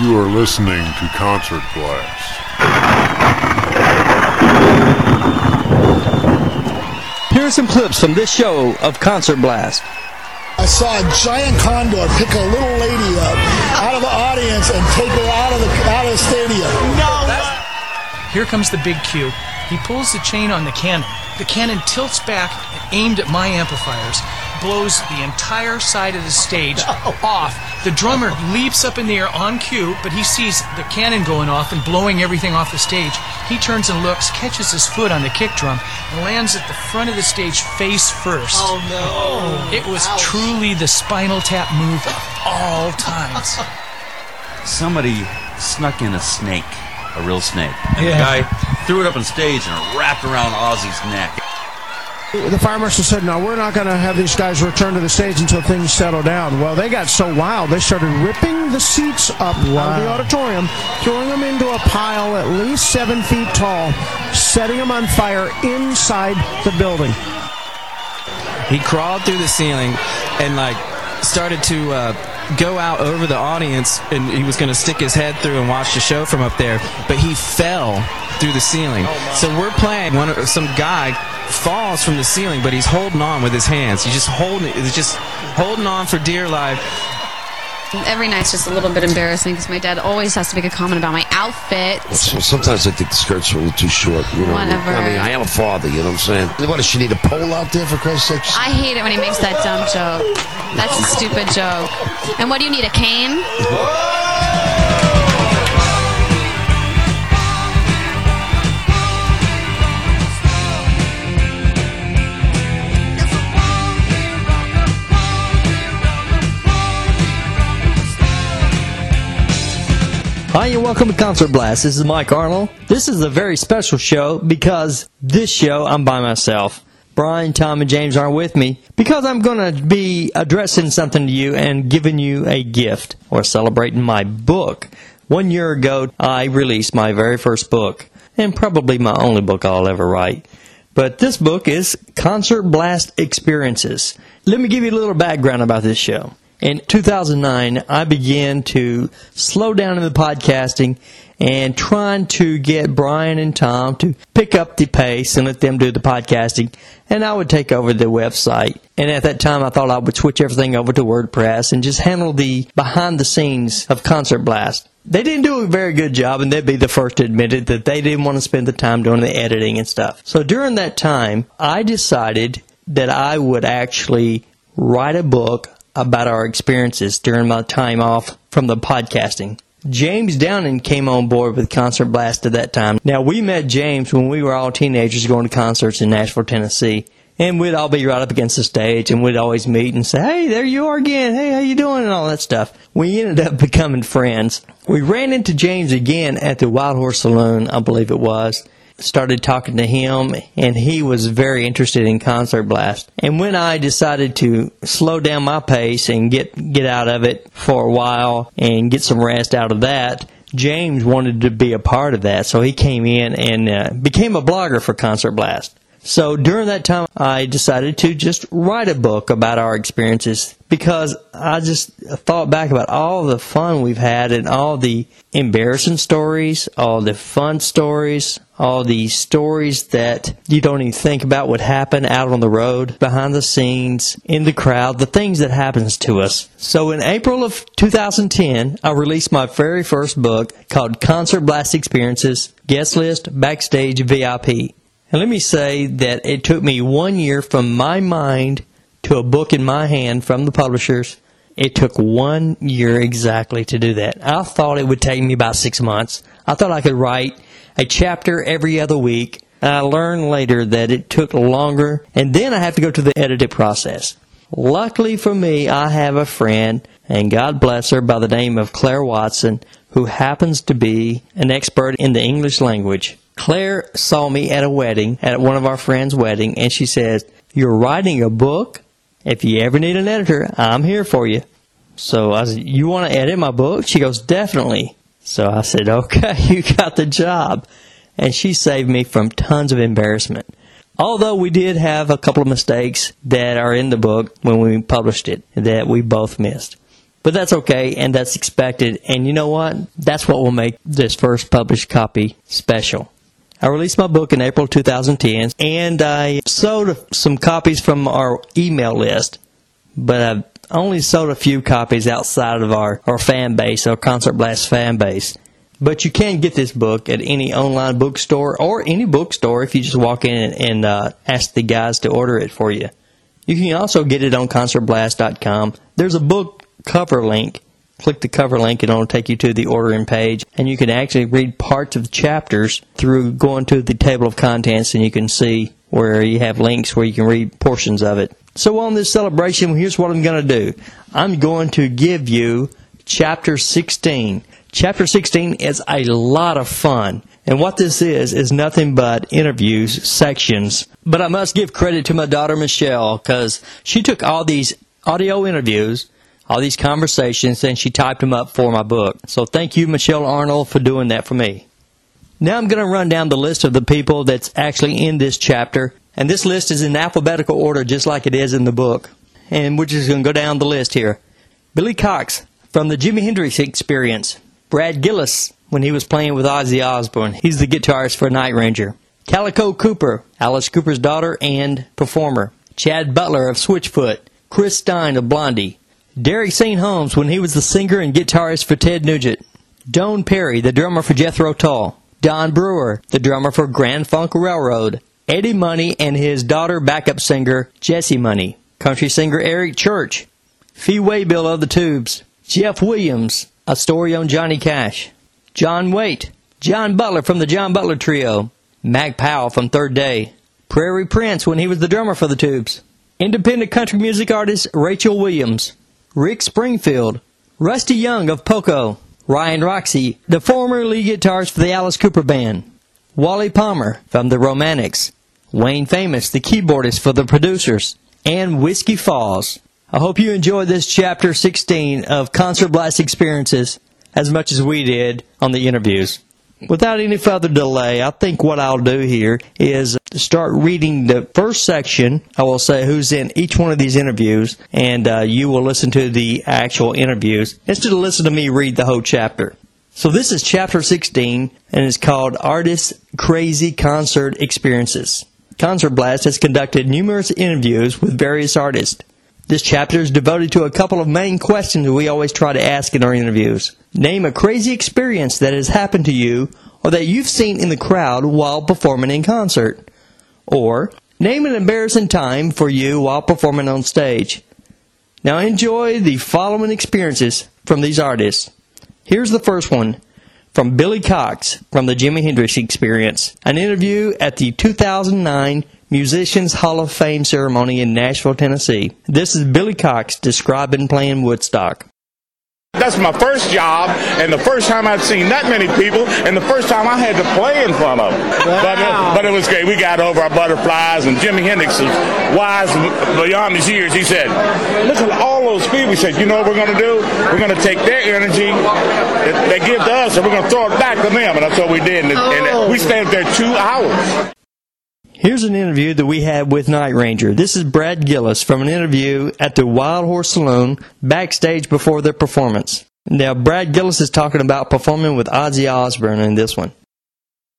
You are listening to Concert Blast. Here are some clips from this show of Concert Blast. I saw a giant condor pick a little lady up out of the audience and take her out of the out of the stadium. No! Here comes the big cue. He pulls the chain on the cannon. The cannon tilts back, aimed at my amplifiers, blows the entire side of the stage off. The drummer leaps up in the air on cue, but he sees the cannon going off and blowing everything off the stage. He turns and looks, catches his foot on the kick drum, and lands at the front of the stage face first. Oh no! It was truly the spinal tap move of all times. Somebody snuck in a snake, a real snake. And the guy threw it up on stage and it wrapped around Ozzy's neck. The fire marshal said, "No, we're not going to have these guys return to the stage until things settle down." Well, they got so wild they started ripping the seats up out of the auditorium, throwing them into a pile at least seven feet tall, setting them on fire inside the building. he crawled through the ceiling and like started to uh, go out over the audience and he was going to stick his head through and watch the show from up there but he fell through the ceiling. Oh, so we're playing one of- some guy falls from the ceiling but he's holding on with his hands. He's just holding he's just holding on for dear life. Every night's just a little bit embarrassing because my dad always has to make a comment about my outfit. So sometimes I think the skirts are a little too short. You know, Whatever. I mean, I am a father. You know what I'm saying? What does she need a pole out there for Christ's sake? I hate it when he makes that dumb joke. That's a stupid joke. And what do you need, a cane? Hi, and welcome to Concert Blast. This is Mike Arnold. This is a very special show because this show I'm by myself. Brian, Tom, and James aren't with me because I'm going to be addressing something to you and giving you a gift or celebrating my book. One year ago, I released my very first book and probably my only book I'll ever write. But this book is Concert Blast Experiences. Let me give you a little background about this show. In 2009, I began to slow down in the podcasting and trying to get Brian and Tom to pick up the pace and let them do the podcasting, and I would take over the website. And at that time, I thought I would switch everything over to WordPress and just handle the behind the scenes of Concert Blast. They didn't do a very good job, and they'd be the first to admit it that they didn't want to spend the time doing the editing and stuff. So during that time, I decided that I would actually write a book about our experiences during my time off from the podcasting. James Downing came on board with Concert Blast at that time. Now, we met James when we were all teenagers going to concerts in Nashville, Tennessee. And we'd all be right up against the stage and we'd always meet and say, hey, there you are again. Hey, how you doing? And all that stuff. We ended up becoming friends. We ran into James again at the Wild Horse Saloon, I believe it was started talking to him and he was very interested in concert blast. And when i decided to slow down my pace and get get out of it for a while and get some rest out of that james wanted to be a part of that. So he came in and uh, became a blogger for concert blast so during that time i decided to just write a book about our experiences because i just thought back about all the fun we've had and all the embarrassing stories all the fun stories all the stories that you don't even think about would happen out on the road, behind the scenes, in the crowd, the things that happens to us. So in April of 2010, I released my very first book called Concert Blast Experiences, Guest List, Backstage, VIP. And let me say that it took me one year from my mind to a book in my hand from the publishers. It took one year exactly to do that. I thought it would take me about six months. I thought I could write a chapter every other week. I learned later that it took longer, and then I have to go to the editing process. Luckily for me, I have a friend, and God bless her, by the name of Claire Watson, who happens to be an expert in the English language. Claire saw me at a wedding, at one of our friends' wedding, and she says, You're writing a book? If you ever need an editor, I'm here for you. So I said, You want to edit my book? She goes, Definitely. So I said, okay, you got the job. And she saved me from tons of embarrassment. Although we did have a couple of mistakes that are in the book when we published it that we both missed. But that's okay, and that's expected. And you know what? That's what will make this first published copy special. I released my book in April 2010, and I sold some copies from our email list, but I've only sold a few copies outside of our, our fan base, our Concert Blast fan base. But you can get this book at any online bookstore or any bookstore if you just walk in and, uh, ask the guys to order it for you. You can also get it on concertblast.com. There's a book cover link. Click the cover link and it'll take you to the ordering page. And you can actually read parts of the chapters through going to the table of contents and you can see where you have links where you can read portions of it. So on this celebration, here's what I'm going to do. I'm going to give you chapter 16. Chapter 16 is a lot of fun. And what this is, is nothing but interviews, sections. But I must give credit to my daughter Michelle, because she took all these audio interviews, all these conversations, and she typed them up for my book. So thank you, Michelle Arnold, for doing that for me. Now I'm going to run down the list of the people that's actually in this chapter. And this list is in alphabetical order, just like it is in the book. And we're just going to go down the list here. Billy Cox from the Jimi Hendrix Experience. Brad Gillis when he was playing with Ozzy Osbourne. He's the guitarist for Night Ranger. Calico Cooper, Alice Cooper's daughter and performer. Chad Butler of Switchfoot. Chris Stein of Blondie. Derek St. Holmes when he was the singer and guitarist for Ted Nugent. Doane Perry, the drummer for Jethro Tull. Don Brewer, the drummer for Grand Funk Railroad. Eddie Money and his daughter backup singer Jessie Money. Country singer Eric Church. Fee Waybill of the Tubes. Jeff Williams, a story on Johnny Cash. John Waite, John Butler from the John Butler Trio, Mac Powell from Third Day, Prairie Prince when he was the drummer for the Tubes, independent country music artist Rachel Williams, Rick Springfield, Rusty Young of Poco, Ryan Roxie, the former lead guitarist for the Alice Cooper Band, Wally Palmer from the Romantics, Wayne Famous, the keyboardist for the producers, and Whiskey Falls. I hope you enjoyed this chapter 16 of Concert Blast Experiences as much as we did on the interviews. Without any further delay, I think what I'll do here is start reading the first section. I will say who's in each one of these interviews, and uh, you will listen to the actual interviews instead of listen to me read the whole chapter. So this is chapter 16, and it's called Artists' Crazy Concert Experiences. Concert Blast has conducted numerous interviews with various artists. This chapter is devoted to a couple of main questions we always try to ask in our interviews. Name a crazy experience that has happened to you or that you've seen in the crowd while performing in concert. Or, name an embarrassing time for you while performing on stage. Now enjoy the following experiences from these artists. Here's the first one from Billy Cox from the Jimi Hendrix Experience, an interview at the 2009 Musicians Hall of Fame ceremony in Nashville, Tennessee. This is Billy Cox describing playing Woodstock. That's my first job, and the first time I'd seen that many people, and the first time I had to play in front of them. Wow. But, uh, but, it was great. We got over our butterflies, and Jimi Hendrix is wise beyond his years. He said, "Look at all those people." He said, "You know what we're going to do? We're going to take their energy that they give to us, and we're going to throw it back to them." And that's what we did. And, oh. and we stayed there two hours. Here's an interview that we had with Night Ranger. This is Brad Gillis from an interview at the Wild Horse Saloon backstage before their performance. Now, Brad Gillis is talking about performing with Ozzy Osbourne in this one.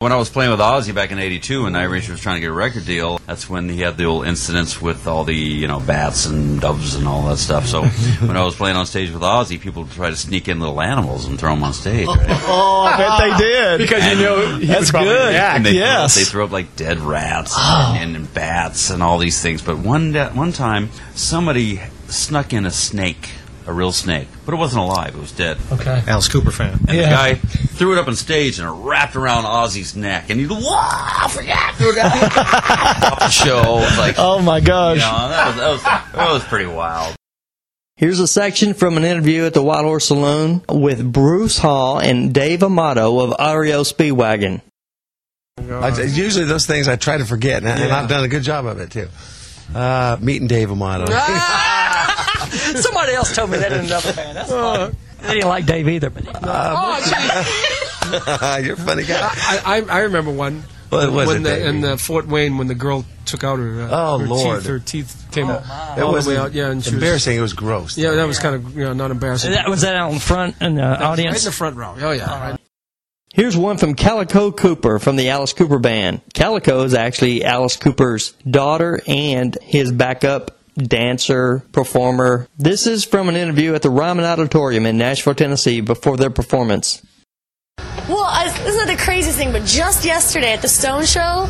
When I was playing with Ozzy back in '82, and Night Ranger was trying to get a record deal, that's when he had the old incidents with all the you know bats and doves and all that stuff. So when I was playing on stage with Ozzy, people would try to sneak in little animals and throw them on stage. Right? oh, I bet they did because and, you know that's good. And they yes, throw, they throw up like dead rats oh. and, and, bats and all these things. But one one time, somebody snuck in a snake a real snake, but it wasn't alive; it was dead. Okay. Alice Cooper fan. And yeah. the guy threw it up on stage and it wrapped around Ozzy's neck, and he wow, forget threw it off the show. Like, oh my gosh, you know, that was that was that was pretty wild. Here's a section from an interview at the Wild Horse Saloon with Bruce Hall and Dave Amato of REO Speedwagon. I, usually those things I try to forget, and, yeah. and I've done a good job of it too. Uh, meeting Dave Amato. Somebody else told me that in another band. That's funny. They didn't like Dave either. But uh, oh, you're a funny guy. I, I, I remember one What was when it, the, baby? in the Fort Wayne when the girl took out her, uh, Oh, her Lord. teeth. Her teeth came It all was the way out. Yeah, and she embarrassing. Was, it was gross. yeah, that was kind of you know, not embarrassing. That was that out in front in the Right audience. in the front row. Oh yeah. Here's one from Calico Cooper from the Alice Cooper Band. Calico is actually Alice Cooper's daughter and his backup dancer, performer. This is from an interview at the Ryman Auditorium in Nashville, Tennessee before their performance. Well, I, this is not the craziest thing, but just yesterday at the Stone Show,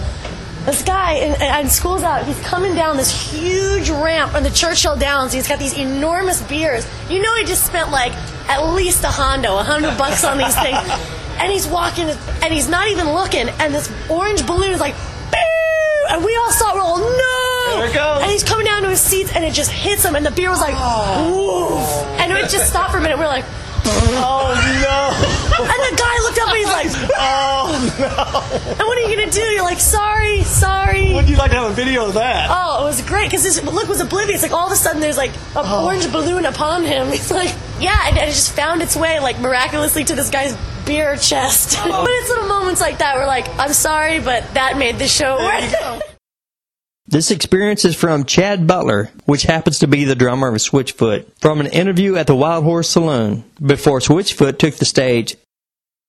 this guy, and, and school's out, he's coming down this huge ramp on the Churchill Downs. He's got these enormous beers. You know, he just spent like at least a hondo, a hundred bucks on these things. And he's walking, and he's not even looking, and this orange balloon is like, "Boo!" and we all saw it roll. No! There it goes. And he's coming down to his seats, and it just hits him, and the beer was like, woof. And it just stopped for a minute. We're like, Oh no! and the guy looked up and he's like, Oh no! and what are you gonna do? You're like, sorry, sorry. Would you like to have a video of that? Oh, it was great because this look was oblivious. Like all of a sudden, there's like an Oh. orange balloon upon him. He's like, yeah, and it just found its way like miraculously to this guy's beer chest. Oh. but it's little moments like that where like, I'm sorry, but that made the show worth it. This experience is from Chad Butler, which happens to be the drummer of Switchfoot, from an interview at the Wild Horse Saloon before Switchfoot took the stage.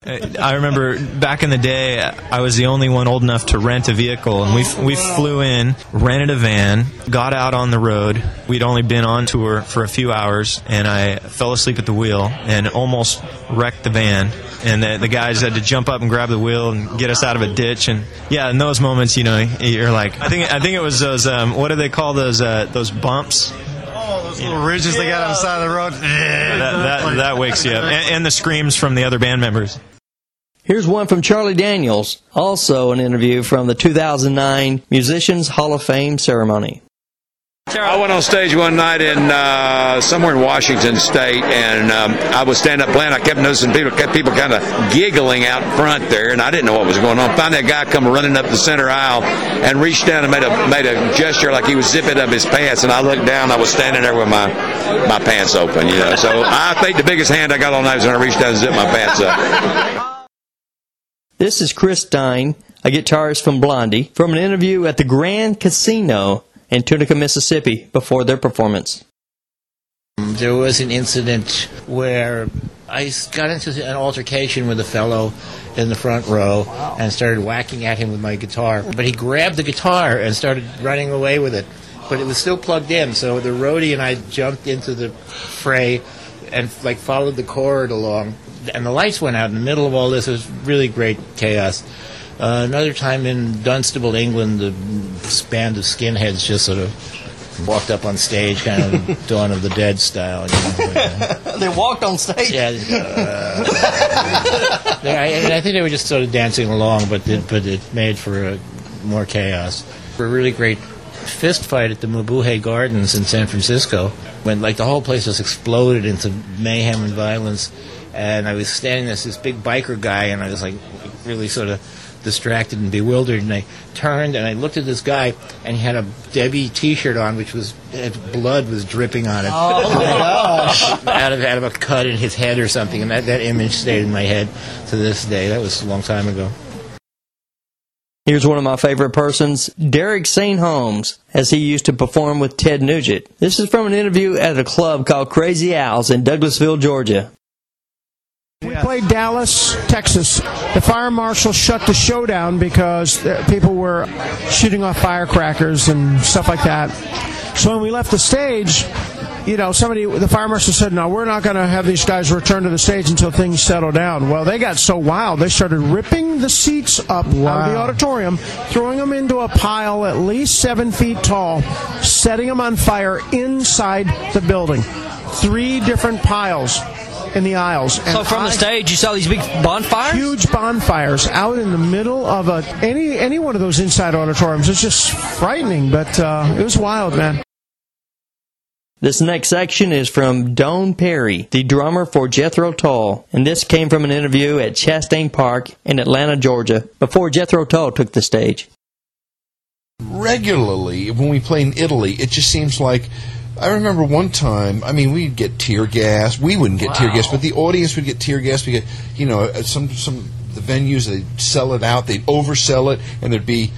I remember back in the day, I was the only one old enough to rent a vehicle, and we we flew in, rented a van, got out on the road. We'd only been on tour for a few hours, and I fell asleep at the wheel and almost wrecked the van. And the, the guys had to jump up and grab the wheel and get us out of a ditch. And yeah, in those moments, you know, you're like, I think I think it was those um, what do they call those uh, those bumps? Those little ridges they got on the side of the road. Eh, that that, that wakes you up, and, and the screams from the other band members. Here's one from Charlie Daniels, also an interview from the 2009 Musicians Hall of Fame ceremony. I went on stage one night in uh, somewhere in Washington State, and um, I was standing up playing. I kept noticing people, kept people kind of giggling out front there, and I didn't know what was going on. Finally, a guy come running up the center aisle and reached down and made a made a gesture like he was zipping up his pants. And I looked down. I was standing there with my my pants open, you know. So I think the biggest hand I got all night was when I reached down and zipped my pants up. This is Chris Stein, a guitarist from Blondie, from an interview at the Grand Casino in Tunica, Mississippi, before their performance. There was an incident where I got into an altercation with a fellow in the front row and started whacking at him with my guitar. But he grabbed the guitar and started running away with it. But it was still plugged in, so the roadie and I jumped into the fray and like followed the cord along. And the lights went out in the middle of all this. It was really great chaos. Uh, another time in Dunstable, England, the band of skinheads just sort of walked up on stage, kind of Dawn of the Dead style. You know, they walked on stage. Yeah. Uh, I, I think they were just sort of dancing along, but it, but it made for uh more chaos. For a really great fist fight at the Mabuhay Gardens in San Francisco, when like the whole place just exploded into mayhem and violence, and I was standing there, this big biker guy, and I was like really sort of distracted and bewildered, and I turned and I looked at this guy, and he had a Debbie T-shirt on, which was had blood was dripping on it. Oh, my gosh. out of out of a cut in his head or something, and that, that image stayed in my head to this day. That was a long time ago. Here's one of my favorite persons, Derek St. Holmes, as he used to perform with Ted Nugent. This is from an interview at a club called Crazy Owls in Douglasville, Georgia. Played Dallas, Texas. The fire marshal shut the show down because uh, people were shooting off firecrackers and stuff like that. So when we left the stage, you know, somebody, the fire marshal said, no, we're not going to have these guys return to the stage until things settle down. Well, they got so wild, they started ripping the seats up out of the auditorium, throwing them into a pile at least seven feet tall, setting them on fire inside the building. Three different piles in the aisles. So from the stage, you saw these big bonfires? Huge bonfires out in the middle of a any any one of those inside auditoriums. It's just frightening, but uh, it was wild, man. This next section is from Doane Perry, the drummer for Jethro Tull, and this came from an interview at Chastain Park in Atlanta, Georgia, before Jethro Tull took the stage. regularly when we play in Italy, it just seems like I remember one time. I mean, we'd get tear gas. We wouldn't get tear gas, but the audience would get tear gas. We get, you know, some some the venues. They'd sell it out. They'd oversell it, and there'd be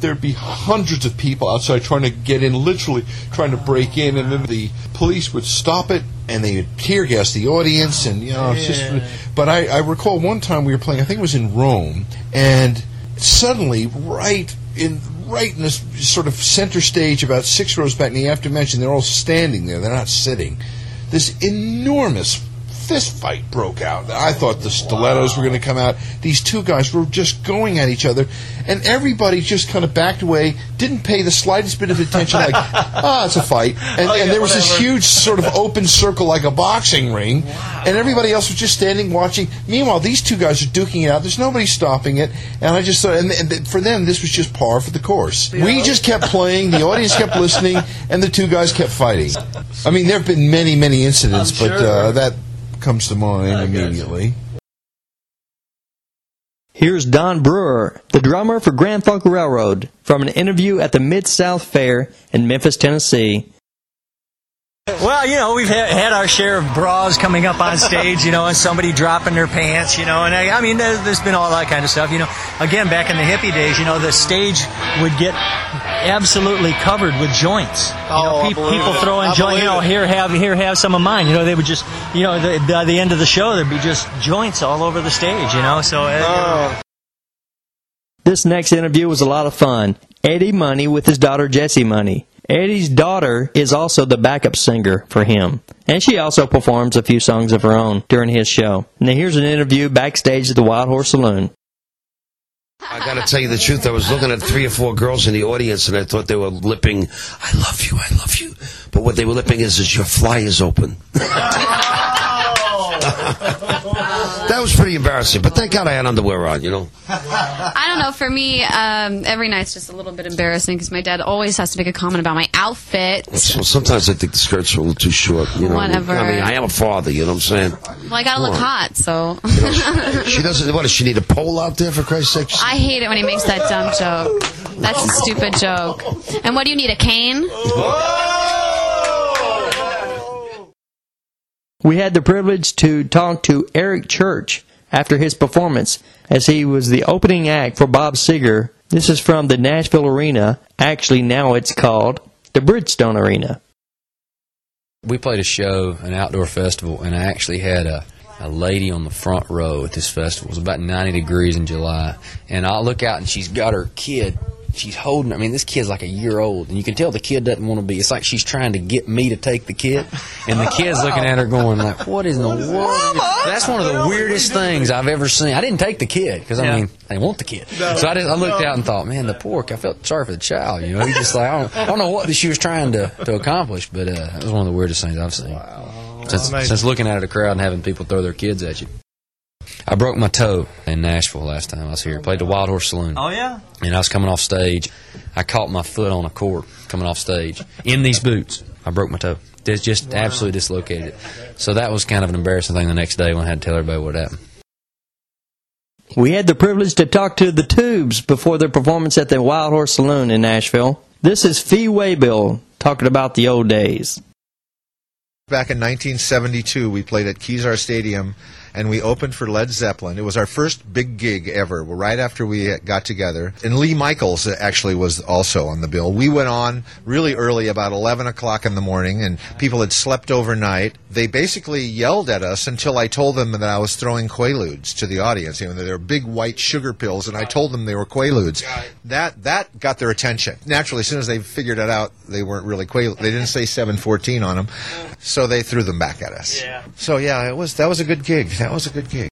there'd be hundreds of people outside trying to get in, literally trying to break in, and then the police would stop it and they would tear gas the audience, and you know, it's just. But I, I recall one time we were playing. I think it was in Rome, and suddenly, right in right in this sort of center stage, about six rows back, and you have to mention they're all standing there; they're not sitting. This enormous fist fight broke out. I thought the stilettos were going to come out. These two guys were just going at each other, and everybody just kind of backed away, didn't pay the slightest bit of attention, like, ah, it's a fight. And, Oh, yeah, and there was this huge sort of open circle like a boxing ring, and everybody else was just standing watching. Meanwhile, these two guys are duking it out. There's nobody stopping it, and I just thought, and, and for them, this was just par for the course. We just kept playing, the audience kept listening, and the two guys kept fighting. I mean, there have been many, many incidents, I'm but uh, that comes to mind immediately. Here's Don Brewer, the drummer for Grand Funk Railroad, from an interview at the Mid South Fair in Memphis, Tennessee. Well, you know, we've ha- had our share of bras coming up on stage, you know, and somebody dropping their pants, you know, and I, I mean, there, there's been all that kind of stuff, you know. Again, back in the hippie days, you know, the stage would get absolutely covered with joints. You know, Oh, I peop- believe people it. throwing I joints, you know, here have here have some of mine. You know, they would just, you know, the, by the end of the show, there'd be just joints all over the stage, you know. So. Uh, This next interview was a lot of fun. Eddie Money with his daughter Jessie Money. Eddie's daughter is also the backup singer for him, and she also performs a few songs of her own during his show. Now here's an interview backstage at the Wild Horse Saloon. I got to tell you the truth. I was looking at three or four girls in the audience, and I thought they were lipping, "I love you, I love you," but what they were lipping is, "Is your fly is open." that was pretty embarrassing. But thank God I had underwear on. You know. I don't know. For me, um, every night's just a little bit embarrassing because my dad always has to make a comment about my outfit. So sometimes I think the skirts are a little too short. You know. Whatever. I mean, I am a father. You know what I'm saying? Well, I gotta look on. hot, so. She doesn't. What does she need a pole out there for Christ's sake? I hate it when he makes that dumb joke. That's a stupid joke. And what do you need, a cane? We had the privilege to talk to Eric Church after his performance, as he was the opening act for Bob Seger. This is from the Nashville Arena. Actually, now it's called the Bridgestone Arena. We played a show, an outdoor festival, and I actually had a, a lady on the front row at this festival. It was about 90 degrees in July. And I look out and she's got her kid. She's holding, I mean, this kid's like a year old, and you can tell the kid doesn't want to be. It's like she's trying to get me to take the kid, and the kid's looking at her going like, "What is in the world?" That's one of the weirdest things I've ever seen. I didn't take the kid because I Yeah. mean, I didn't want the kid. No. so I, just, I looked No. out and thought, man, the pork. I felt sorry for the child. You know, he just like I don't, I don't know what she was trying to, to accomplish, but uh, it was one of the weirdest things I've seen. Since, Amazing. since looking out at a crowd and having people throw their kids at you. I broke my toe in Nashville last time I was here. Played the Wild Horse Saloon. Oh yeah. And I was coming off stage. I caught my foot on a cord coming off stage in these boots. I broke my toe. Just, just absolutely dislocated it. So that was kind of an embarrassing thing the next day when I had to tell everybody what happened. We had the privilege to talk to the Tubes before their performance at the Wild Horse Saloon in Nashville. This is Fee Waybill talking about the old days. Back in 1972, we played at Kezar Stadium, and we opened for Led Zeppelin. It was our first big gig ever. Right after we got together, and Lee Michaels uh, actually was also on the bill. We went on really early, about 11 o'clock in the morning, and people had slept overnight. They basically yelled at us until I told them that I was throwing Quaaludes to the audience. You know, they were big white sugar pills, and I told them they were Quaaludes. That that got their attention. Naturally, as soon as they figured it out, they weren't really Quaaludes. They didn't say 714 on them, so they threw them back at us. So yeah, it was that was a good gig. That was a good gig.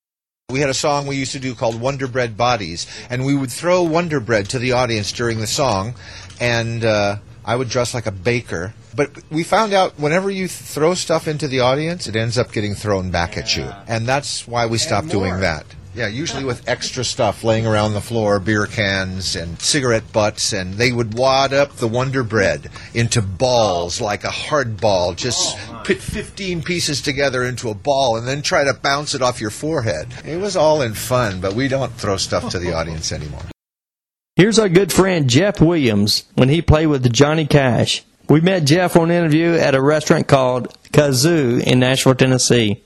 We had a song we used to do called Wonder Bread Bodies, and we would throw Wonder Bread to the audience during the song, and uh, I would dress like a baker. But we found out whenever you th- throw stuff into the audience, it ends up getting thrown back at you, and that's why we stopped doing that. Yeah, usually with extra stuff laying around the floor, beer cans and cigarette butts, and they would wad up the Wonder Bread into balls like a hard ball. Just oh, put 15 pieces together into a ball and then try to bounce it off your forehead. It was all in fun, but we don't throw stuff to the audience anymore. Here's our good friend Jeff Williams when he played with Johnny Cash. We met Jeff on an interview at a restaurant called Kazoo in Nashville, Tennessee.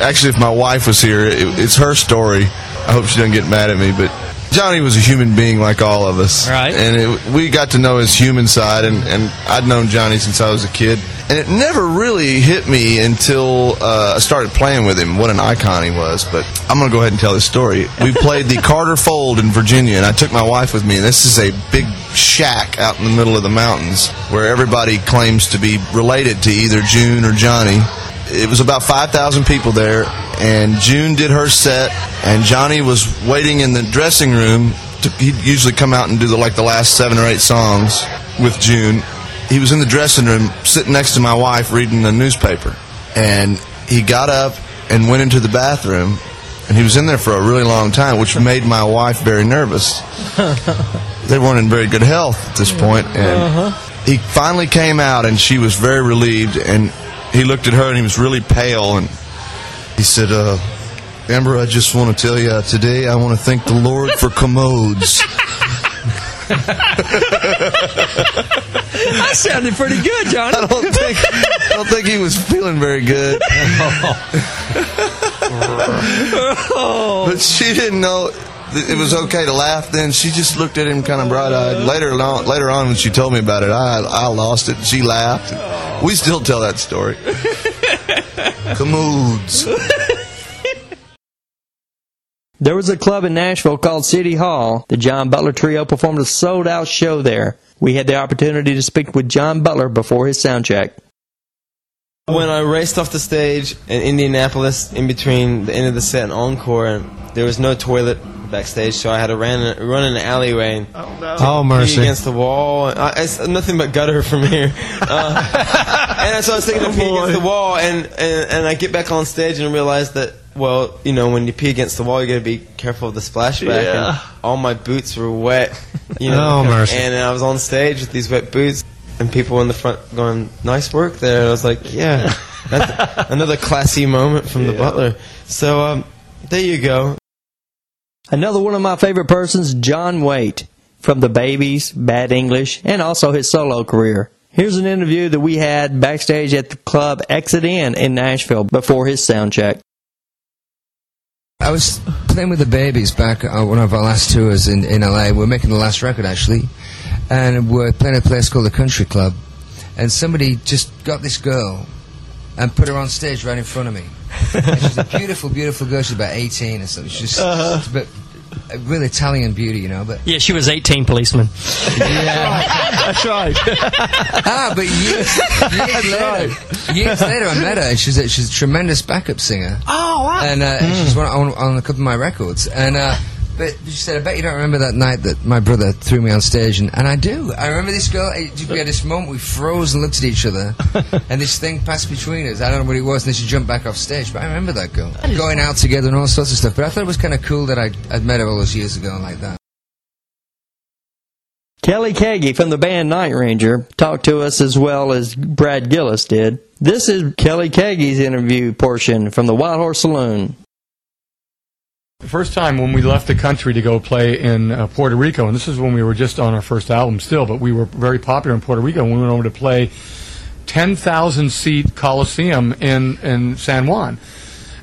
Actually, if my wife was here, it, it's her story. I hope she doesn't get mad at me, but Johnny was a human being like all of us. Right. And it, we got to know his human side, and, and I'd known Johnny since I was a kid. And it never really hit me until uh, I started playing with him what an icon he was. But I'm going to go ahead and tell this story. We played the Carter Fold in Virginia, and I took my wife with me. And this is a big shack out in the middle of the mountains where everybody claims to be related to either June or Johnny it was about 5,000 people there, and June did her set, and Johnny was waiting in the dressing room. To, he'd usually come out and do the, like the last seven or eight songs with June. He was in the dressing room, sitting next to my wife, reading the newspaper, and he got up and went into the bathroom, and he was in there for a really long time, which made my wife very nervous. They weren't in very good health at this point, and uh-huh. he finally came out, and she was very relieved, and he looked at her and he was really pale and he said, uh, Amber, I just want to tell you uh, today I want to thank the Lord for commodes. That sounded pretty good, Johnny. I don't think I don't think he was feeling very good. but she didn't know that it was okay to laugh then. She just looked at him kind of bright eyed. Later on, later on when she told me about it, I I lost it. She laughed. We still tell that story. Commodes. There was a club in Nashville called City Hall. The John Butler Trio performed a sold out show there. We had the opportunity to speak with John Butler before his sound check. When I raced off the stage in Indianapolis, in between the end of the set and encore, and there was no toilet backstage, so I had to run, run in an alleyway and Oh, pee mercy. against the wall. I, it's nothing but gutter from here. Uh, and so I was taking a pee against the wall, and, and and I get back on stage and realize that well, you know, when you pee against the wall, you got to be careful of the splashback. Yeah. And all my boots were wet. You know, Oh, mercy. And I was on stage with these wet boots. And people in the front going, "Nice work there." And I was like, "Yeah, that's another classy moment from the Butler." So um, there you go. Another one of my favorite persons, John Waite, from the Babies, Bad English, and also his solo career. Here's an interview that we had backstage at the club Exit In in Nashville before his sound check. I was playing with the babies back on one of our last tours in, in LA. We're making the last record actually, and we're playing at a place called the Country Club. And somebody just got this girl and put her on stage right in front of me. And she's a beautiful, beautiful girl. She's about 18 or something. She's just Uh-huh. but a real Italian beauty, you know. But Yeah, she was 18 policemen. Yeah That's right. ah, but years, years later, years later, I met her, and she's a, she's a tremendous backup singer. Oh, wow. And uh, she's one on, on a couple of my records. And uh, but she said, "I bet you don't remember that night that my brother threw me on stage." And, and I do. I remember this girl. eh, We had this moment. We froze and looked at each other, and this thing passed between us. I don't know what it was. And then she jumped back off stage. But I remember that girl going out together and all sorts of stuff. But I thought it was kind of cool that I I'd met her all those years ago and like that. Kelly Keagy from the band Night Ranger talked to us as well as Brad Gillis did. This is Kelly Keagy's interview portion from the Wild Horse Saloon. The first time when we left the country to go play in uh, Puerto Rico, and this is when we were just on our first album still, but we were very popular in Puerto Rico. And we went over to play 10,000 seat Coliseum in, in San Juan.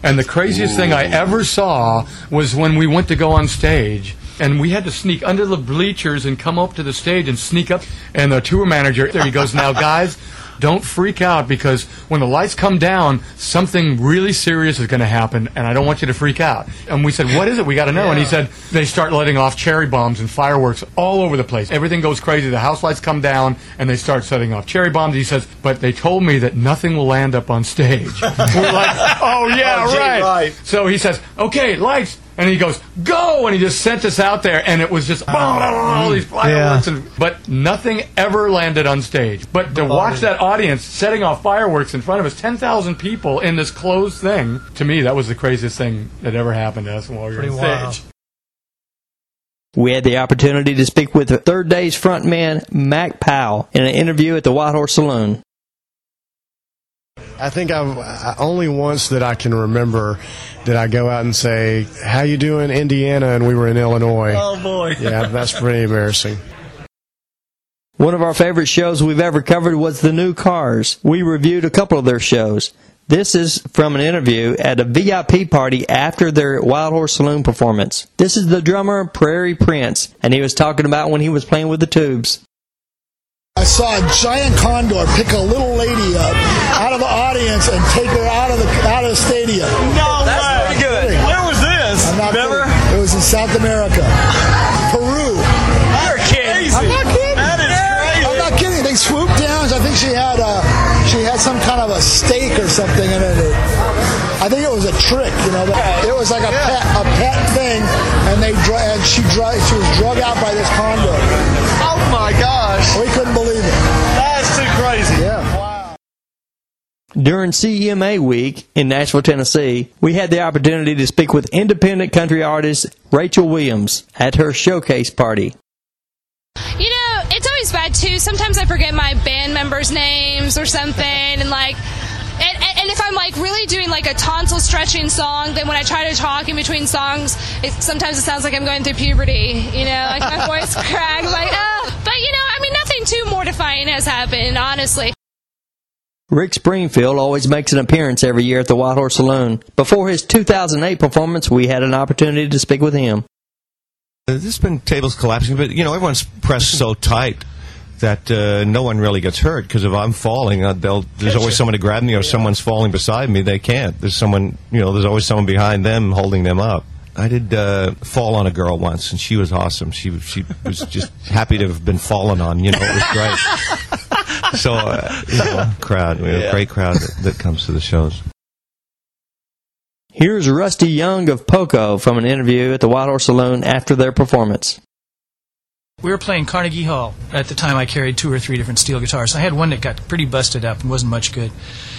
And the craziest thing I ever saw was when we went to go on stage. And we had to sneak under the bleachers and come up to the stage and sneak up. And the tour manager there, he goes, "Now, guys, don't freak out because when the lights come down, something really serious is going to happen, and I don't want you to freak out." And we said, "What is it? We got to know." And he said, "They start letting off cherry bombs and fireworks all over the place. Everything goes crazy. The house lights come down, and they start setting off cherry bombs." He says, "But they told me that nothing will land up on stage." We're like, "Oh yeah, Oh, gee, right." right. So he says, "Okay, lights." And he goes, "Go!" And he just sent us out there, and it was just all these fireworks, and, but nothing ever landed on stage. But to watch that audience setting off fireworks in front of us, ten thousand people in this closed thing, to me, that was the craziest thing that ever happened to us while we were Pretty on wild. stage. We had the opportunity to speak with Third Day's frontman Mac Powell in an interview at the White Horse Saloon. I think I've I, only once that I can remember did I go out and say, "How you doing, Indiana?" and we were in Illinois. Oh, boy. Yeah, that's pretty embarrassing. One of our favorite shows we've ever covered was The New Cars. We reviewed a couple of their shows. This is from an interview at a VIP party after their Wild Horse Saloon performance. This is the drummer Prairie Prince, and he was talking about when he was playing with the tubes. I saw a giant condor pick a little lady up out of the audience and take her out of the out of the stadium. No That's way. pretty good. Where was this? I'm not Never? kidding. It was in South America, Peru. You're kidding. I'm not kidding. That is crazy. I'm not kidding. They swooped down. I think she had uh, she had some kind of a steak or something in it. I think it was a trick, you know. It was like a pet a pet thing, and they and she dr- she was drug out by this condor. During CMA week in Nashville, Tennessee, we had the opportunity to speak with independent country artist Rachel Williams at her showcase party. You know, it's always bad too. Sometimes I forget my band members' names or something, and like. And, and- and if I'm like really doing like a tonsil stretching song, then when I try to talk in between songs, it, sometimes it sounds like I'm going through puberty. You know, like my voice cracks, like oh. But you know, I mean, nothing too mortifying has happened, honestly. Rick Springfield always makes an appearance every year at the White Horse Saloon. Before his 2008 performance, we had an opportunity to speak with him. There's been tables collapsing, but you know everyone's pressed so tight that uh, no one really gets hurt. Because if I'm falling, uh, they'll, there's always someone to grab me, or someone's falling beside me. They can't. There's someone, you know, there's always someone behind them holding them up. I did uh, fall on a girl once, and she was awesome. She she was just happy to have been fallen on. You know, it was great. so, uh, you know, crowd, we have a great crowd that, that comes to the shows. Here's Rusty Young of Poco from an interview at the Wild Horse Saloon after their performance. We were playing Carnegie Hall. At the time, I carried two or three different steel guitars. I had one that got pretty busted up and wasn't much good.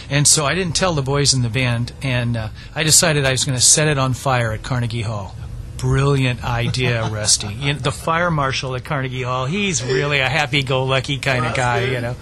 And so I didn't tell the boys in the band, and uh, I decided I was going to set it on fire at Carnegie Hall. Brilliant idea, Rusty. You know, the fire marshal at Carnegie Hall, he's really a happy go lucky kind of guy, you know.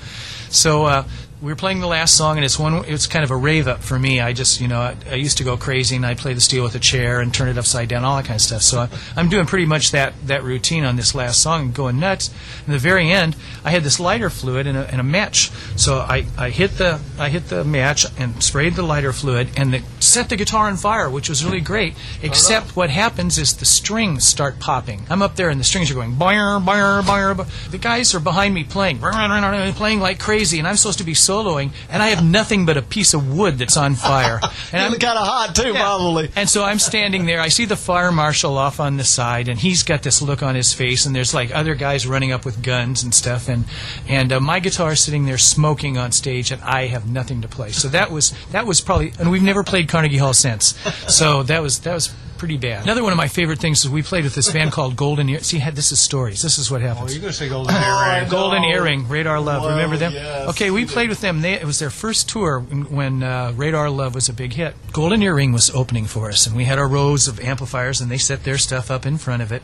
So uh, we were playing the last song, and it's one. It's kind of a rave up for me. I just, you know, I, I used to go crazy, and I'd play the steel with a chair and turn it upside down, all that kind of stuff. So I, I'm doing pretty much that that routine on this last song, and going nuts. In the very end, I had this lighter fluid and a, and a match. So I, I hit the I hit the match and sprayed the lighter fluid, and it set the guitar on fire, which was really great. Except what happens is the strings start popping. I'm up there, and the strings are going boyer boyer boyer. The guys are behind me playing, playing like crazy, and I'm supposed to be soloing, and I have nothing but a piece of wood that's on fire. And I'm kind of hot too, probably. and so I'm standing there. I see the fire marshal off on the side, and he's got this look on his face. And there's like other guys running up with guns and stuff. And and uh, my guitar is sitting there smoking on stage, and I have nothing to play. So that was that was probably, and we've never played Carnegie Hall since. So that was that was pretty bad. Another one of my favorite things is we played with this band called Golden Ear. See, had this is stories. This is what happens. Oh, you're going to say Golden Earring. Golden Earring, Radar Love. Whoa, Remember them? yes. Okay, we played with them. They, it was their first tour when, uh, Radar Love was a big hit. Golden Earring was opening for us, and we had our rows of amplifiers, and they set their stuff up in front of it.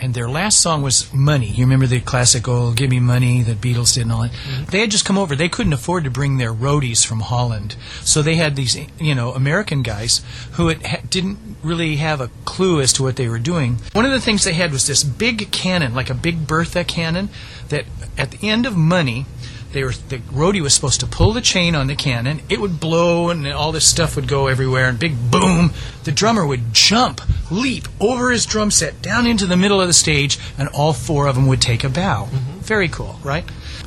And their last song was Money. You remember the classic old Give Me Money" that Beatles did and all that. They had just come over. They couldn't afford to bring their roadies from Holland, so they had these, you know, American guys who had, ha- didn't really have a clue as to what they were doing. One of the things they had was this big cannon, like a big Bertha cannon, that at the end of Money, they were the roadie was supposed to pull the chain on the cannon. It would blow, and all this stuff would go everywhere, and big boom. The drummer would jump, leap over his drum set down into the middle of the stage, and all four of them would take a bow. Mm-hmm. Very cool, right?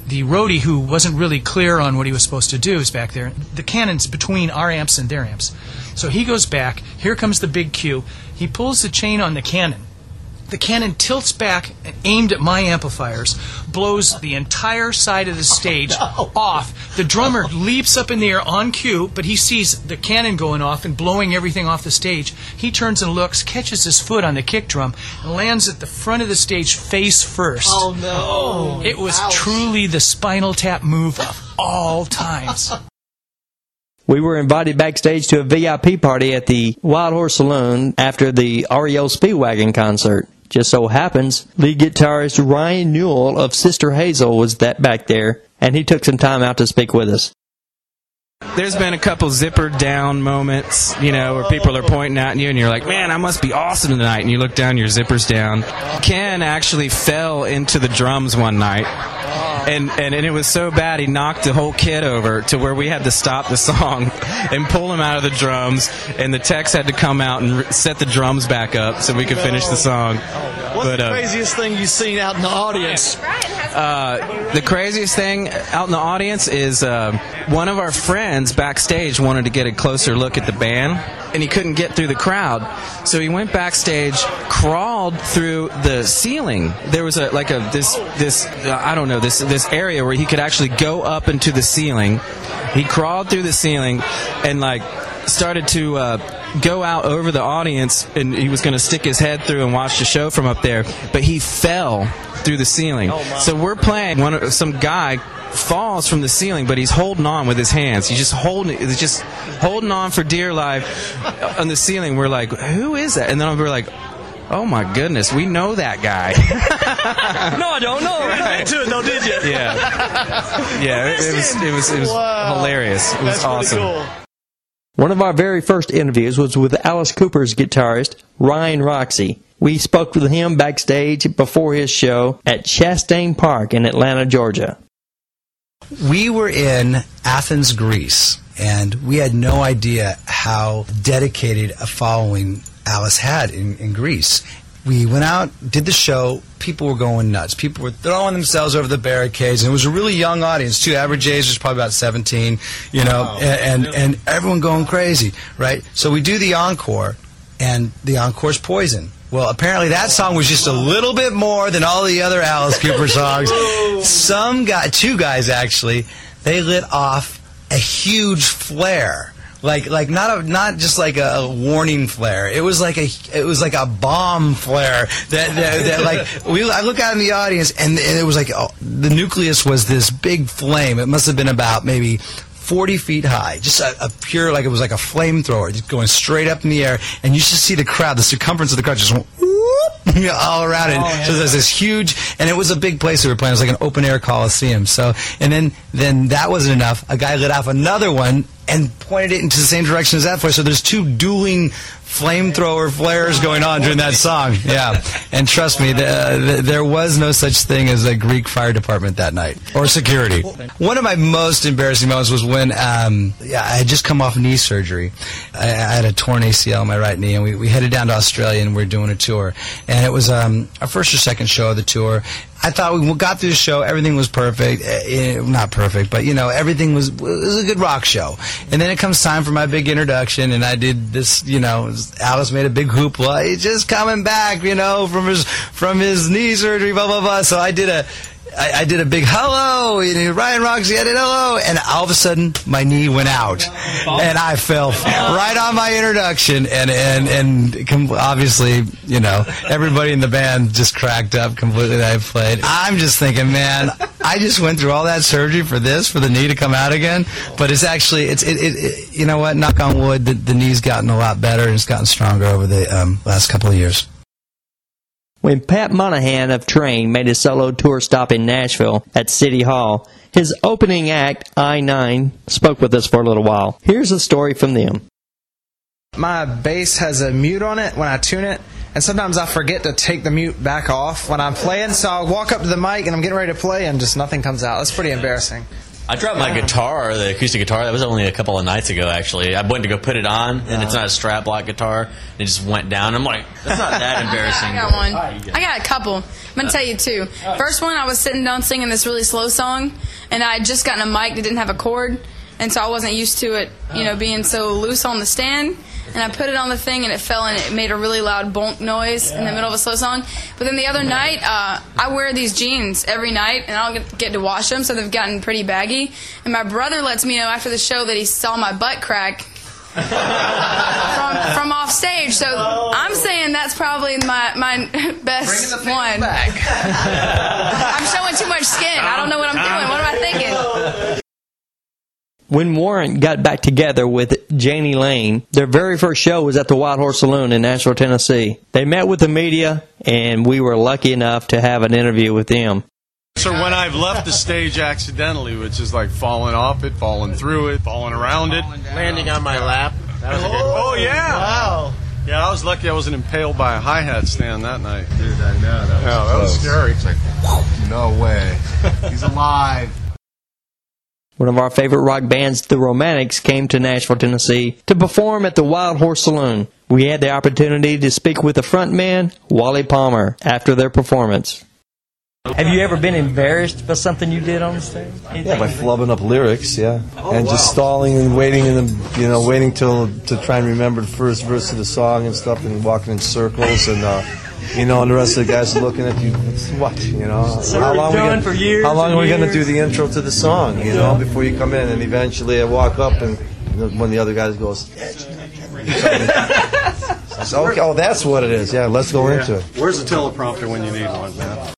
The roadie who wasn't really clear on what he was supposed to do is back there. The cannon's between our amps and their amps. So he goes back. Here comes the big cue. He pulls the chain on the cannon. The cannon tilts back aimed at my amplifiers, blows the entire side of the stage oh, off. The drummer leaps up in the air on cue, but he sees the cannon going off and blowing everything off the stage. He turns and looks, catches his foot on the kick drum, and lands at the front of the stage face first. Oh, no. It was Ouch. truly the spinal tap move of all times. We were invited backstage to a VIP party at the Wild Horse Saloon after the REO Speedwagon concert. Just so happens, lead guitarist Ryan Newell of Sister Hazel was that back there, and he took some time out to speak with us. There's been a couple zipper down moments, you know, where people are pointing at you and you're like, man, I must be awesome tonight. And you look down, your zipper's down. Ken actually fell into the drums one night and, and and it was so bad he knocked the whole kit over to where we had to stop the song and pull him out of the drums, and the techs had to come out and re- set the drums back up so we could finish the song. What's But, the uh, craziest thing you've seen out in the audience? uh, the craziest thing out in the audience is uh, one of our friends backstage wanted to get a closer look at the band, and he couldn't get through the crowd, so he went backstage, crawled through the ceiling. There was a like a this this uh, I don't know this this area where he could actually go up into the ceiling. He crawled through the ceiling, and like started to uh, go out over the audience, and he was going to stick his head through and watch the show from up there, but he fell through the ceiling. so we're playing. One some guy falls from the ceiling, but he's holding on with his hands. He's just holding, he's just holding on for dear life on the ceiling. We're like, who is that? And then we're like. Oh my goodness, we know that guy. no, I don't know. You didn't into it though, did you? Yeah. yeah, it, it was it was it was Wow. hilarious. It was That's pretty awesome. cool. One of our very first interviews was with Alice Cooper's guitarist, Ryan Roxie. We spoke with him backstage before his show at Chastain Park in Atlanta, Georgia. We were in Athens, Greece, and we had no idea how dedicated a following Alice had in, in Greece. We went out, did the show, people were going nuts. People were throwing themselves over the barricades, and it was a really young audience, too. Average age was probably about 17, you know, and, and, and everyone going crazy, right? So we do the encore, and the encore's Poison. Well, apparently that song was just a little bit more than all the other Alice Cooper songs. Some guy, two guys actually, they lit off a huge flare. Like, like not a, not just like a, a warning flare. It was like a, it was like a bomb flare that, that, that like we. I look out in the audience and, and it was like oh, the nucleus was this big flame. It must have been about maybe 40 feet high, just a, a pure, like it was like a flamethrower, just going straight up in the air, and you just see the crowd, the circumference of the crowd just went whoop, all around it. Oh, so there's this huge, and it was a big place we were playing. It was like an open air coliseum. So, and then then that wasn't enough. A guy lit off another one and pointed it into the same direction as that flare. So there's two dueling flamethrower flares going on during that song. Yeah, and trust me, the, uh, the, there was no such thing as a Greek fire department that night or security. One of my most embarrassing moments was when um, yeah, I had just come off knee surgery. I, I had a torn ACL in my right knee, and we, we headed down to Australia and we are doing a tour. And it was um, our first or second show of the tour. I thought we got through the show, everything was perfect. Eh, eh, not perfect, but you know, everything was, was a good rock show. And then it comes time for my big introduction, and I did this, you know, Alice made a big hoopla. He's just coming back, you know, from his from his knee surgery, blah blah blah. So I did a I, I did a big hello, you know, Ryan Roxie, I did hello, and all of a sudden my knee went out, and I fell right on my introduction, and and and obviously, you know, everybody in the band just cracked up completely that I played. I'm just thinking, man, I just went through all that surgery for this, for the knee to come out again, but it's actually, it's it, it, it you know what, knock on wood, the, the knee's gotten a lot better and it's gotten stronger over the um, last couple of years. When Pat Monahan of Train made his solo tour stop in Nashville at City Hall, his opening act, I 9, spoke with us for a little while. Here's a story from them. My bass has a mute on it when I tune it, and sometimes I forget to take the mute back off when I'm playing. So I'll walk up to the mic and I'm getting ready to play, and just nothing comes out. That's pretty embarrassing. I dropped my guitar, the acoustic guitar. That was only a couple of nights ago, actually. I went to go put it on, and it's not a strap lock guitar. It just went down. I'm like, that's not that embarrassing. I got one. I got a couple. I'm gonna tell you two. First one, I was sitting down singing this really slow song, and I had just gotten a mic that didn't have a cord, and so I wasn't used to it, you know, being so loose on the stand. And I put it on the thing, and it fell, and it made a really loud bonk noise in the middle of a slow song. But then the other night, uh, I wear these jeans every night, and I don't get, get to wash them, so they've gotten pretty baggy. And my brother lets me know after the show that he saw my butt crack from, from off stage. So I'm saying that's probably my my best one. I'm showing too much skin. I don't know what I'm doing. What am I thinking? When Warrant got back together with Jani Lane, their very first show was at the Wild Horse Saloon in Nashville, Tennessee. They met with the media, and we were lucky enough to have an interview with them. So when I've left the stage accidentally, which is like falling off it, falling through it, falling around it, landing on my lap. That was a good Oh yeah! Wow. Yeah, I was lucky I wasn't impaled by a hi hat stand that night. Dude, I know. That was, Yeah, that was scary. It's like, no way. He's alive. One of our favorite rock bands, the Romantics, came to Nashville, Tennessee to perform at the Wild Horse Saloon. We had the opportunity to speak with the frontman, Wally Palmer, after their performance. Have you ever been embarrassed by something you did on the stage? Yeah, by flubbing up lyrics, yeah, and just stalling and waiting and you know waiting till to try and remember the first verse of the song and stuff, and walking in circles and. Uh, you know, and the rest of the guys are looking at you. What you know? So how we're long we going for years How long are we going to do the intro to the song? You know, before you come in, and eventually I walk up, and one of the other guys goes, I said, "Okay, oh, that's what it is. Yeah, let's go into it." Where's the teleprompter when you need one, man?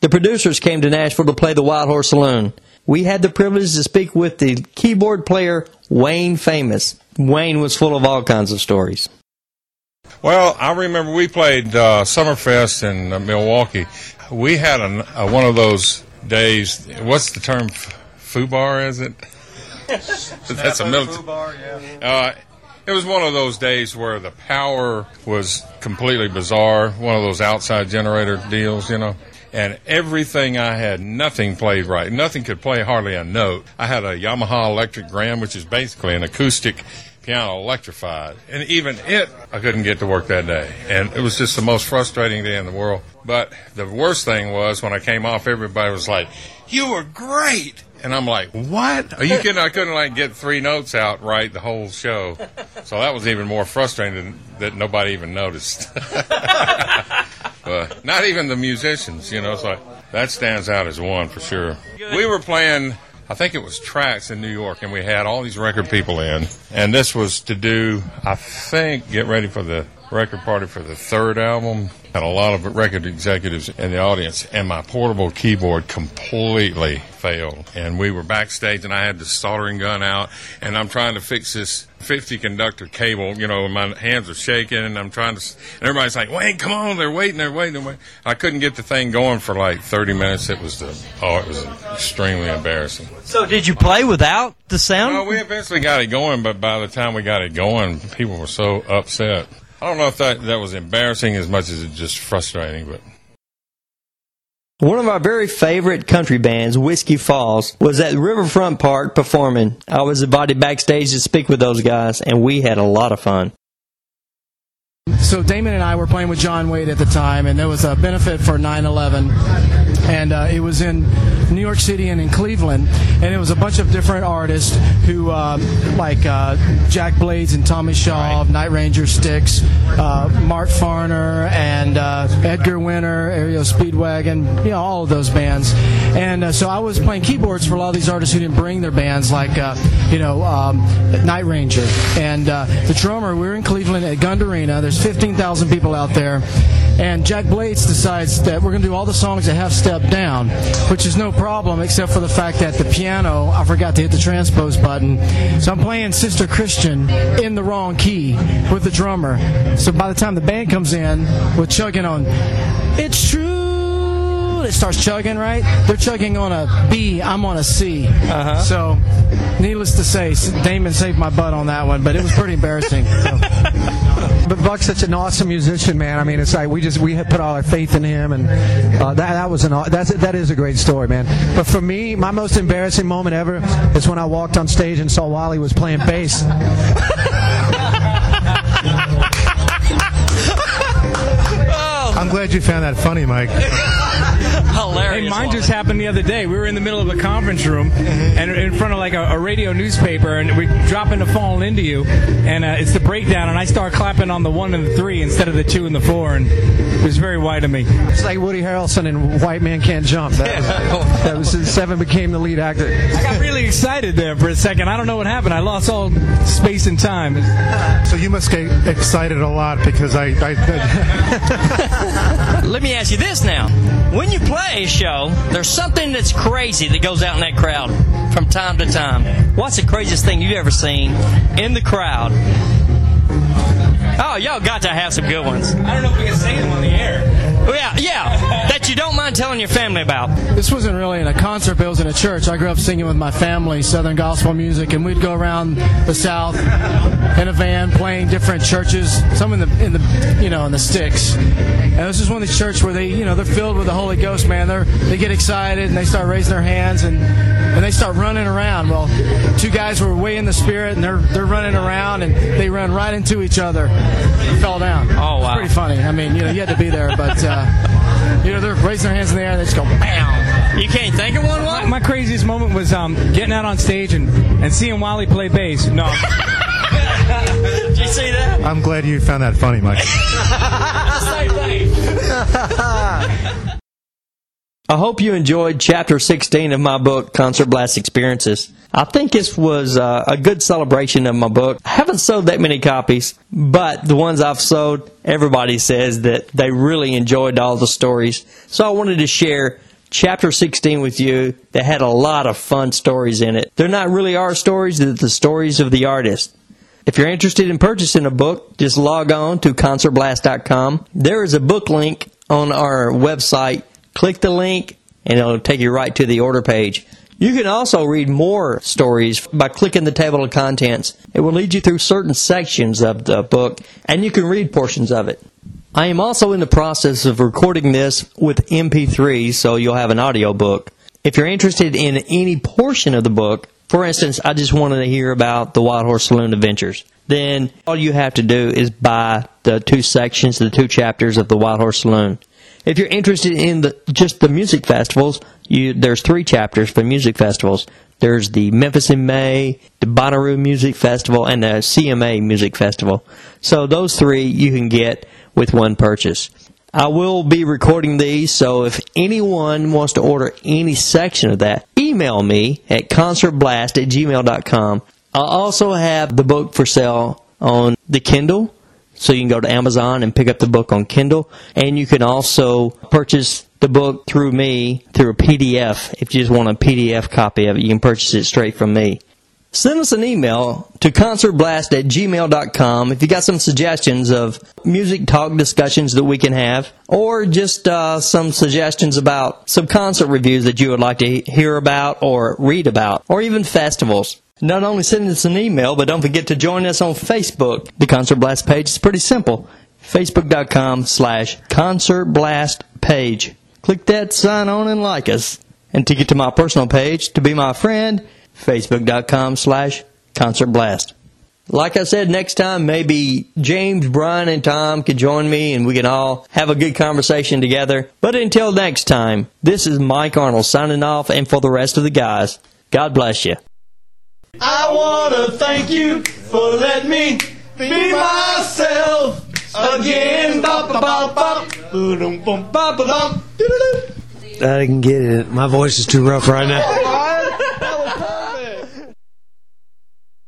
The producers came to Nashville to play the Wild Horse Saloon. We had the privilege to speak with the keyboard player, Wayne Famous. Wayne was full of all kinds of stories. Well, I remember we played uh, Summerfest in uh, Milwaukee. We had an, uh, one of those days. What's the term? Fubar, is it? That's a military. Uh, it was one of those days where the power was completely bizarre. One of those outside generator deals, you know. And everything I had, nothing played right. Nothing could play hardly a note. I had a Yamaha Electric Grand, which is basically an acoustic piano electrified. And even it, I couldn't get to work that day. And it was just the most frustrating day in the world. But the worst thing was when I came off, everybody was like, You were great. And I'm like, What? Are you kidding? I couldn't like get three notes out right the whole show. So that was even more frustrating that nobody even noticed. but not even the musicians, you know. So that stands out as one for sure. We were playing, I think it was Tracks in New York, and we had all these record people in, and this was to do, I think, get ready for the record party for the third album. Had a lot of record executives in the audience, and my portable keyboard completely failed. And we were backstage, and I had the soldering gun out, and I'm trying to fix this 50 conductor cable, you know, and my hands are shaking, and I'm trying to, and everybody's like, Wayne, come on, they're waiting, they're waiting, they're waiting. I couldn't get the thing going for like 30 minutes. It was the, oh, it was extremely embarrassing. So, did you play without the sound? Well, we eventually got it going, but by the time we got it going, people were so upset. I don't know if that, that was embarrassing as much as it just frustrating, but One of our very favorite country bands, Whiskey Falls, was at Riverfront Park performing. I was invited backstage to speak with those guys, and we had a lot of fun. So Damon and I were playing with John Waite at the time, and there was a benefit for 9/11, and uh, it was in New York City and in Cleveland, and it was a bunch of different artists who, um, like uh, Jack Blades and Tommy Shaw, Night Ranger Styx, uh, Mark Farner, and uh, Edgar Winter, REO Speedwagon, you know, all of those bands. And uh, so I was playing keyboards for a lot of these artists who didn't bring their bands, like uh, you know um, Night Ranger, and uh, the drummer. We were in Cleveland at Gund Arena. There's 15,000 people out there. And Jack Blades decides that we're going to do all the songs that have step down, which is no problem except for the fact that the piano, I forgot to hit the transpose button. So I'm playing Sister Christian in the wrong key with the drummer. So by the time the band comes in, we're chugging on, It's True. It starts chugging, right? They're chugging on a B, I'm on a C. Uh-huh. So, needless to say, Damon saved my butt on that one, but it was pretty embarrassing. But Buck's such an awesome musician, man. I mean, it's like we just we had put all our faith in him, and uh, that that was an that's that is a great story, man. But for me, my most embarrassing moment ever is when I walked on stage and saw Wally was playing bass. I'm glad you found that funny, Mike. Hilarious. Hey, mine just happened the other day. We were in the middle of a conference room and in front of like a, a radio newspaper, and we drop into Falling Into You, and uh, it's the breakdown, and I start clapping on the one and the three instead of the two and the four, and it was very white of me. It's like Woody Harrelson in White Man Can't Jump. That was, that was Seven became the lead actor. I got really excited there for a second. I don't know what happened. I lost all space and time. So you must get excited a lot because I. I Let me ask you this now. When you play a show, there's something that's crazy that goes out in that crowd from time to time. What's the craziest thing you've ever seen in the crowd? Oh, y'all got to have some good ones. I don't know if we can say them on the air. Oh, yeah, yeah. That you don't mind telling your family about. This wasn't really in a concert, but it was in a church. I grew up singing with my family Southern gospel music, and we'd go around the South in a van playing different churches, some in the in the you know in the sticks. And this is one of these churches where they you know they're filled with the Holy Ghost, man. They're they get excited and they start raising their hands and and they start running around. Well, two guys were way in the spirit and they're they're running around and they run right into each other and fell down. Oh wow, it's pretty funny. I mean, you know, you had to be there, but uh, you know they're raising their hands in the air and they just go bam. You can't think of one. My, my craziest moment was um, getting out on stage and, and seeing Wally play bass. No. Did you see that? I'm glad you found that funny, Mike. I hope you enjoyed chapter 16 of my book, Concert Blast Experiences. I think this was uh, a good celebration of my book. I haven't sold that many copies, but the ones I've sold, everybody says that they really enjoyed all the stories. So I wanted to share chapter 16 with you that had a lot of fun stories in it. They're not really our stories, they're the stories of the artist. If you're interested in purchasing a book, just log on to concertblast.com. There is a book link on our website. Click the link and it'll take you right to the order page. You can also read more stories by clicking the table of contents. It will lead you through certain sections of the book and you can read portions of it. I am also in the process of recording this with MP3 so you'll have an audio book. If you're interested in any portion of the book, for instance, I just wanted to hear about the Wild Horse Saloon adventures. Then all you have to do is buy the two sections, the two chapters of the Wild Horse Saloon. If you're interested in the just the music festivals, you, there's three chapters for music festivals. There's the Memphis in May, the Bonnaroo Music Festival, and the CMA Music Festival. So those three you can get with one purchase. I will be recording these, so if anyone wants to order any section of that, email me at concertblast at gmail.com. I'll also have the book for sale on the Kindle, so you can go to Amazon and pick up the book on Kindle, and you can also purchase the book through me through a PDF. If you just want a PDF copy of it, you can purchase it straight from me. Send us an email to concertblast at gmail.com if you got some suggestions of music talk discussions that we can have, or just uh, some suggestions about some concert reviews that you would like to hear about or read about, or even festivals. Not only send us an email, but don't forget to join us on Facebook. The Concert Blast page is pretty simple. Facebook.com slash Concert Blast page. Click that, sign on, and like us. And to get to my personal page, to be my friend, facebook.com slash concert blast. Like I said, next time maybe James, Brian, and Tom could join me and we can all have a good conversation together. But until next time, this is Mike Arnold signing off and for the rest of the guys, God bless you. I want to thank you for letting me be myself again. Bop, bop, bop, bop. Boom, boom, bop, bop, bop. I can get it. My voice is too rough right now.